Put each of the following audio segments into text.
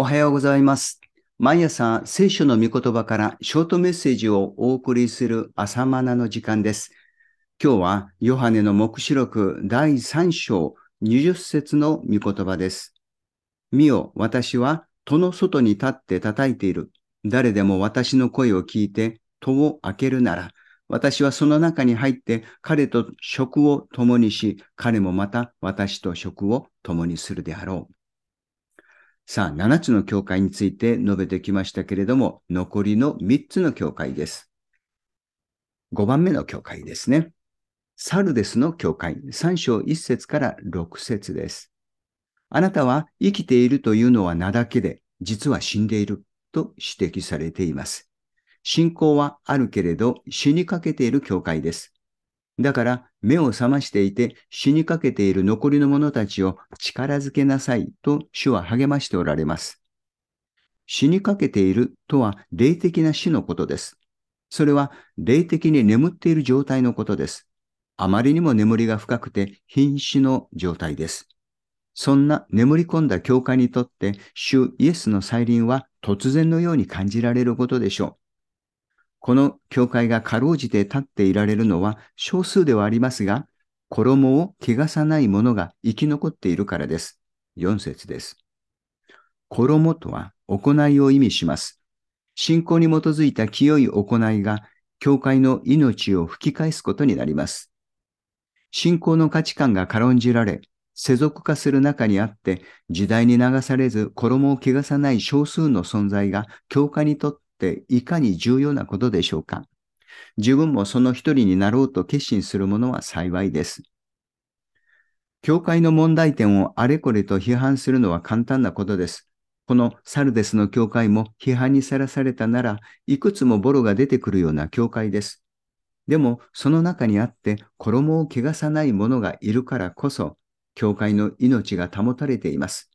おはようございます。毎朝聖書の御言葉からショートメッセージをお送りする朝マナの時間です。今日はヨハネの目視録第3章20節の御言葉です。見よ、私は戸の外に立って叩いている。誰でも私の声を聞いて戸を開けるなら、私はその中に入って彼と食を共にし、彼もまた私と食を共にするであろう。さあ、7つの教会について述べてきましたけれども、残りの3つの教会です。5番目の教会ですね。サルデスの教会、3章1節から6節です。あなたは生きているというのは名だけで、実は死んでいると指摘されています。信仰はあるけれど死にかけている教会です。だから目を覚ましていて死にかけている残りの者たちを力づけなさいと主は励ましておられます。死にかけているとは霊的な死のことです。それは霊的に眠っている状態のことです。あまりにも眠りが深くて瀕死の状態です。そんな眠り込んだ教会にとって主イエスの再臨は突然のように感じられることでしょう。この教会がかろうじて立っていられるのは少数ではありますが、衣を汚さない者が生き残っているからです。4節です。衣とは行いを意味します。信仰に基づいた清い行いが教会の命を吹き返すことになります。信仰の価値観が軽んじられ、世俗化する中にあって、時代に流されず衣を汚さない少数の存在が教会にとっていかに重要なことでしょうか自分もその一人になろうと決心する者は幸いです。教会の問題点をあれこれと批判するのは簡単なことです。このサルデスの教会も批判にさらされたならいくつもボロが出てくるような教会です。でもその中にあって衣を汚さない者がいるからこそ教会の命が保たれています。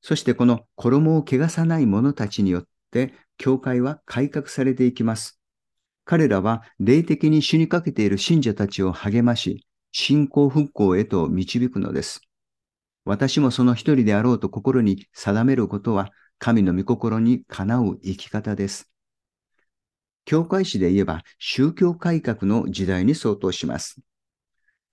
そしてこの衣を汚さない者たちによって教会は改革されていきます。彼らは霊的に死にかけている信者たちを励まし、信仰復興へと導くのです。私もその一人であろうと心に定めることは、神の御心にかなう生き方です。教会史で言えば、宗教改革の時代に相当します。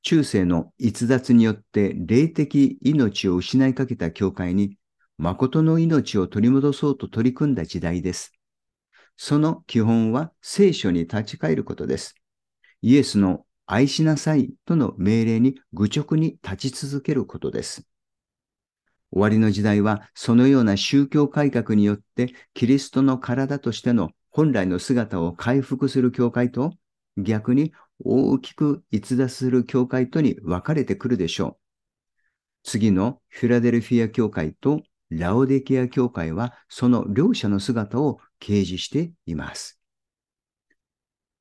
中世の逸脱によって霊的命を失いかけた教会に、誠の命を取り戻そうと取り組んだ時代です。その基本は聖書に立ち返ることです。イエスの愛しなさいとの命令に愚直に立ち続けることです。終わりの時代はそのような宗教改革によってキリストの体としての本来の姿を回復する教会と逆に大きく逸脱する教会とに分かれてくるでしょう。次のフィラデルフィア教会とラオデキア教会はその両者の姿を掲示しています。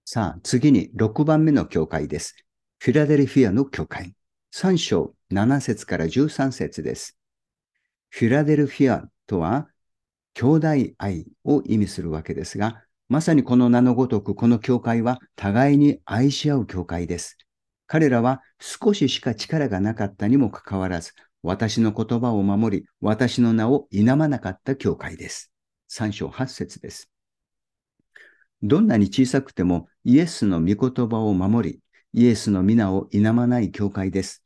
さあ、次に6番目の教会です。フィラデルフィアの教会。3章7節から13節です。フィラデルフィアとは、兄弟愛を意味するわけですが、まさにこの名のごとくこの教会は互いに愛し合う教会です。彼らは少ししか力がなかったにもかかわらず、私の言葉を守り、私の名を否まなかった教会です。3章8節です。どんなに小さくてもイエスの御言葉を守り、イエスの皆を否まない教会です。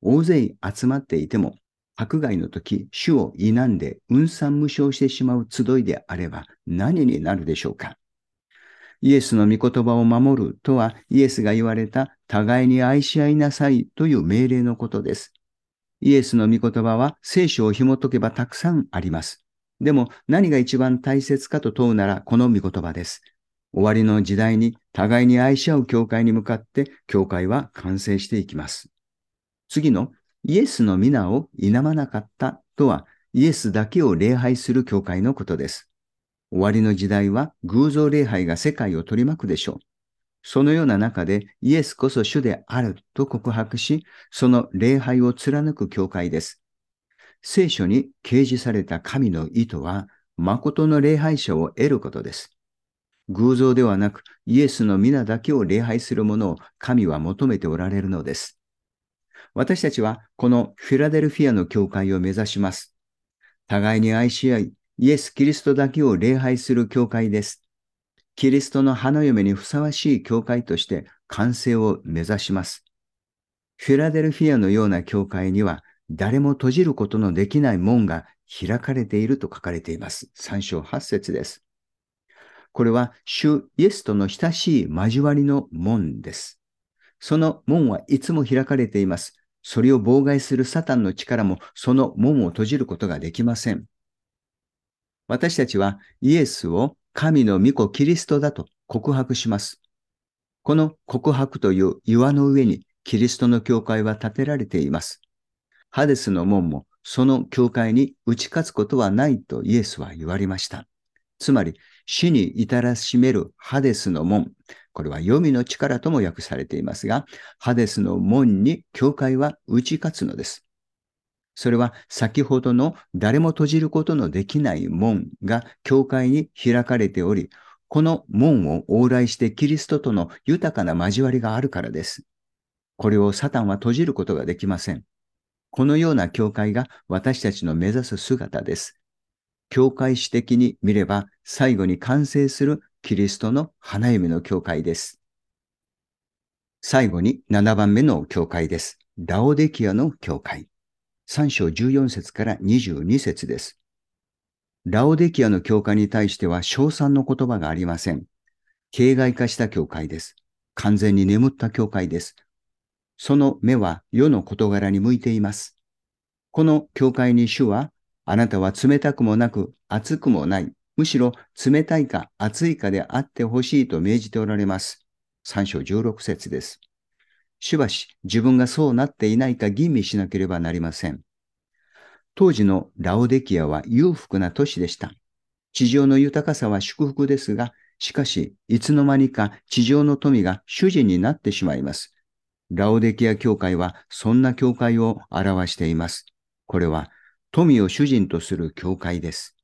大勢集まっていても、迫害の時、主を否んで、運算無償してしまう集いであれば何になるでしょうかイエスの御言葉を守るとは、イエスが言われた互いに愛し合いなさいという命令のことです。イエスの御言葉は聖書を紐解けばたくさんあります。でも何が一番大切かと問うならこの御言葉です。終わりの時代に互いに愛し合う教会に向かって教会は完成していきます。次のイエスの皆を否まなかったとはイエスだけを礼拝する教会のことです。終わりの時代は偶像礼拝が世界を取り巻くでしょう。そのような中でイエスこそ主であると告白し、その礼拝を貫く教会です。聖書に掲示された神の意図は、誠の礼拝者を得ることです。偶像ではなく、イエスの皆だけを礼拝するものを神は求めておられるのです。私たちはこのフィラデルフィアの教会を目指します。互いに愛し合い、イエス・キリストだけを礼拝する教会です。キリストの花嫁にふさわしい教会として完成を目指します。フィラデルフィアのような教会には誰も閉じることのできない門が開かれていると書かれています。3章8節です。これは主イエスとの親しい交わりの門です。その門はいつも開かれています。それを妨害するサタンの力もその門を閉じることができません。私たちはイエスを神の御子キリストだと告白します。この告白という岩の上にキリストの教会は建てられています。ハデスの門もその教会に打ち勝つことはないとイエスは言われました。つまり、死に至らしめるハデスの門。これは黄泉の力とも訳されていますが、ハデスの門に教会は打ち勝つのです。それは先ほどの誰も閉じることのできない門が教会に開かれており、この門を往来してキリストとの豊かな交わりがあるからです。これをサタンは閉じることができません。このような教会が私たちの目指す姿です。教会史的に見れば最後に完成するキリストの花嫁の教会です。最後に7番目の教会です。ラオデキアの教会。3章14節から22節です。ラオデキアの教会に対しては称賛の言葉がありません。形骸化した教会です。完全に眠った教会です。その目は世の事柄に向いています。この教会に主は、あなたは冷たくもなく熱くもない。むしろ冷たいか熱いかであってほしいと命じておられます。3章16節です。しばし自分がそうなっていないか吟味しなければなりません。当時のラオデキアは裕福な都市でした。地上の豊かさは祝福ですが、しかし、いつの間にか地上の富が主人になってしまいます。ラオデキア教会はそんな教会を表しています。これは富を主人とする教会です。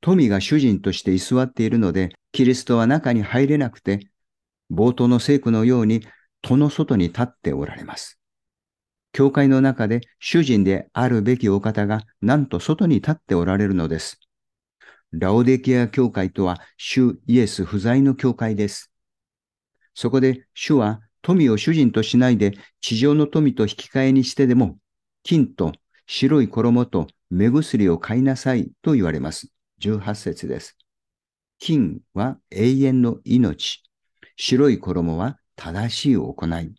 富が主人として居座っているので、キリストは中に入れなくて、冒頭の聖句のように戸の外に立っておられます。教会の中で主人であるべきお方がなんと外に立っておられるのです。ラオデキア教会とは主イエス不在の教会です。そこで主は富を主人としないで地上の富と引き換えにしてでも金と白い衣と目薬を買いなさいと言われます。18節です。金は永遠の命。白い衣は正しい行い。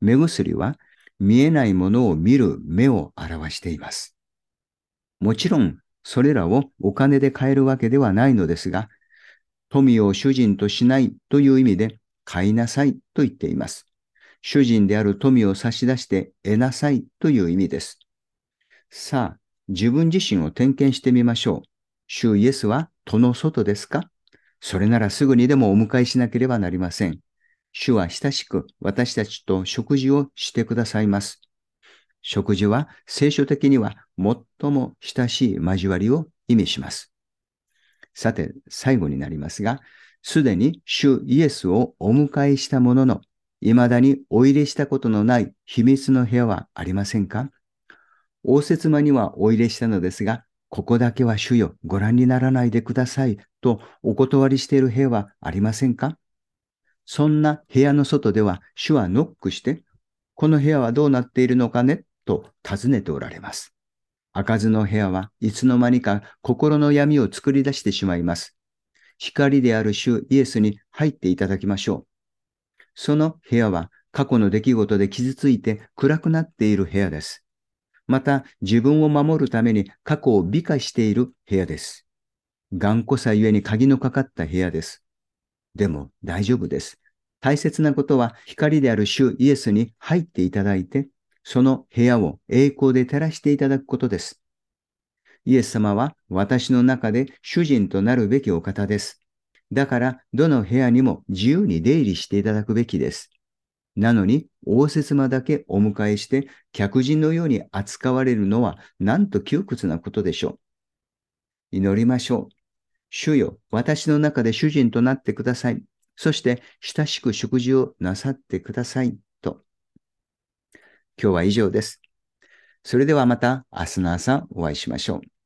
目薬は見えないものを見る目を表しています。もちろん、それらをお金で買えるわけではないのですが、富を主人としないという意味で買いなさいと言っています。主人である富を差し出して得なさいという意味です。さあ、自分自身を点検してみましょう。主イエスは戸の外ですか？それならすぐにでもお迎えしなければなりません。主は親しく私たちと食事をしてくださいます。食事は聖書的には最も親しい交わりを意味します。さて、最後になりますが、すでに主イエスをお迎えしたものの、未だにお入れしたことのない秘密の部屋はありませんか？応接間にはお入れしたのですが、ここだけは主よ、ご覧にならないでくださいとお断りしている部屋はありませんか？そんな部屋の外では主はノックして、この部屋はどうなっているのかね？と尋ねておられます。開かずの部屋はいつの間にか心の闇を作り出してしまいます。光である主イエスに入っていただきましょう。その部屋は過去の出来事で傷ついて暗くなっている部屋です。また自分を守るために過去を美化している部屋です。頑固さゆえに鍵のかかった部屋です。でも大丈夫です。大切なことは光である主イエスに入っていただいて、その部屋を栄光で照らしていただくことです。イエス様は私の中で主人となるべきお方です。だから、どの部屋にも自由に出入りしていただくべきです。なのに、応接間だけお迎えして、客人のように扱われるのは、なんと窮屈なことでしょう。祈りましょう。主よ、私の中で主人となってください。そして親しく食事をなさってください。と。今日は以上です。それではまた明日の朝お会いしましょう。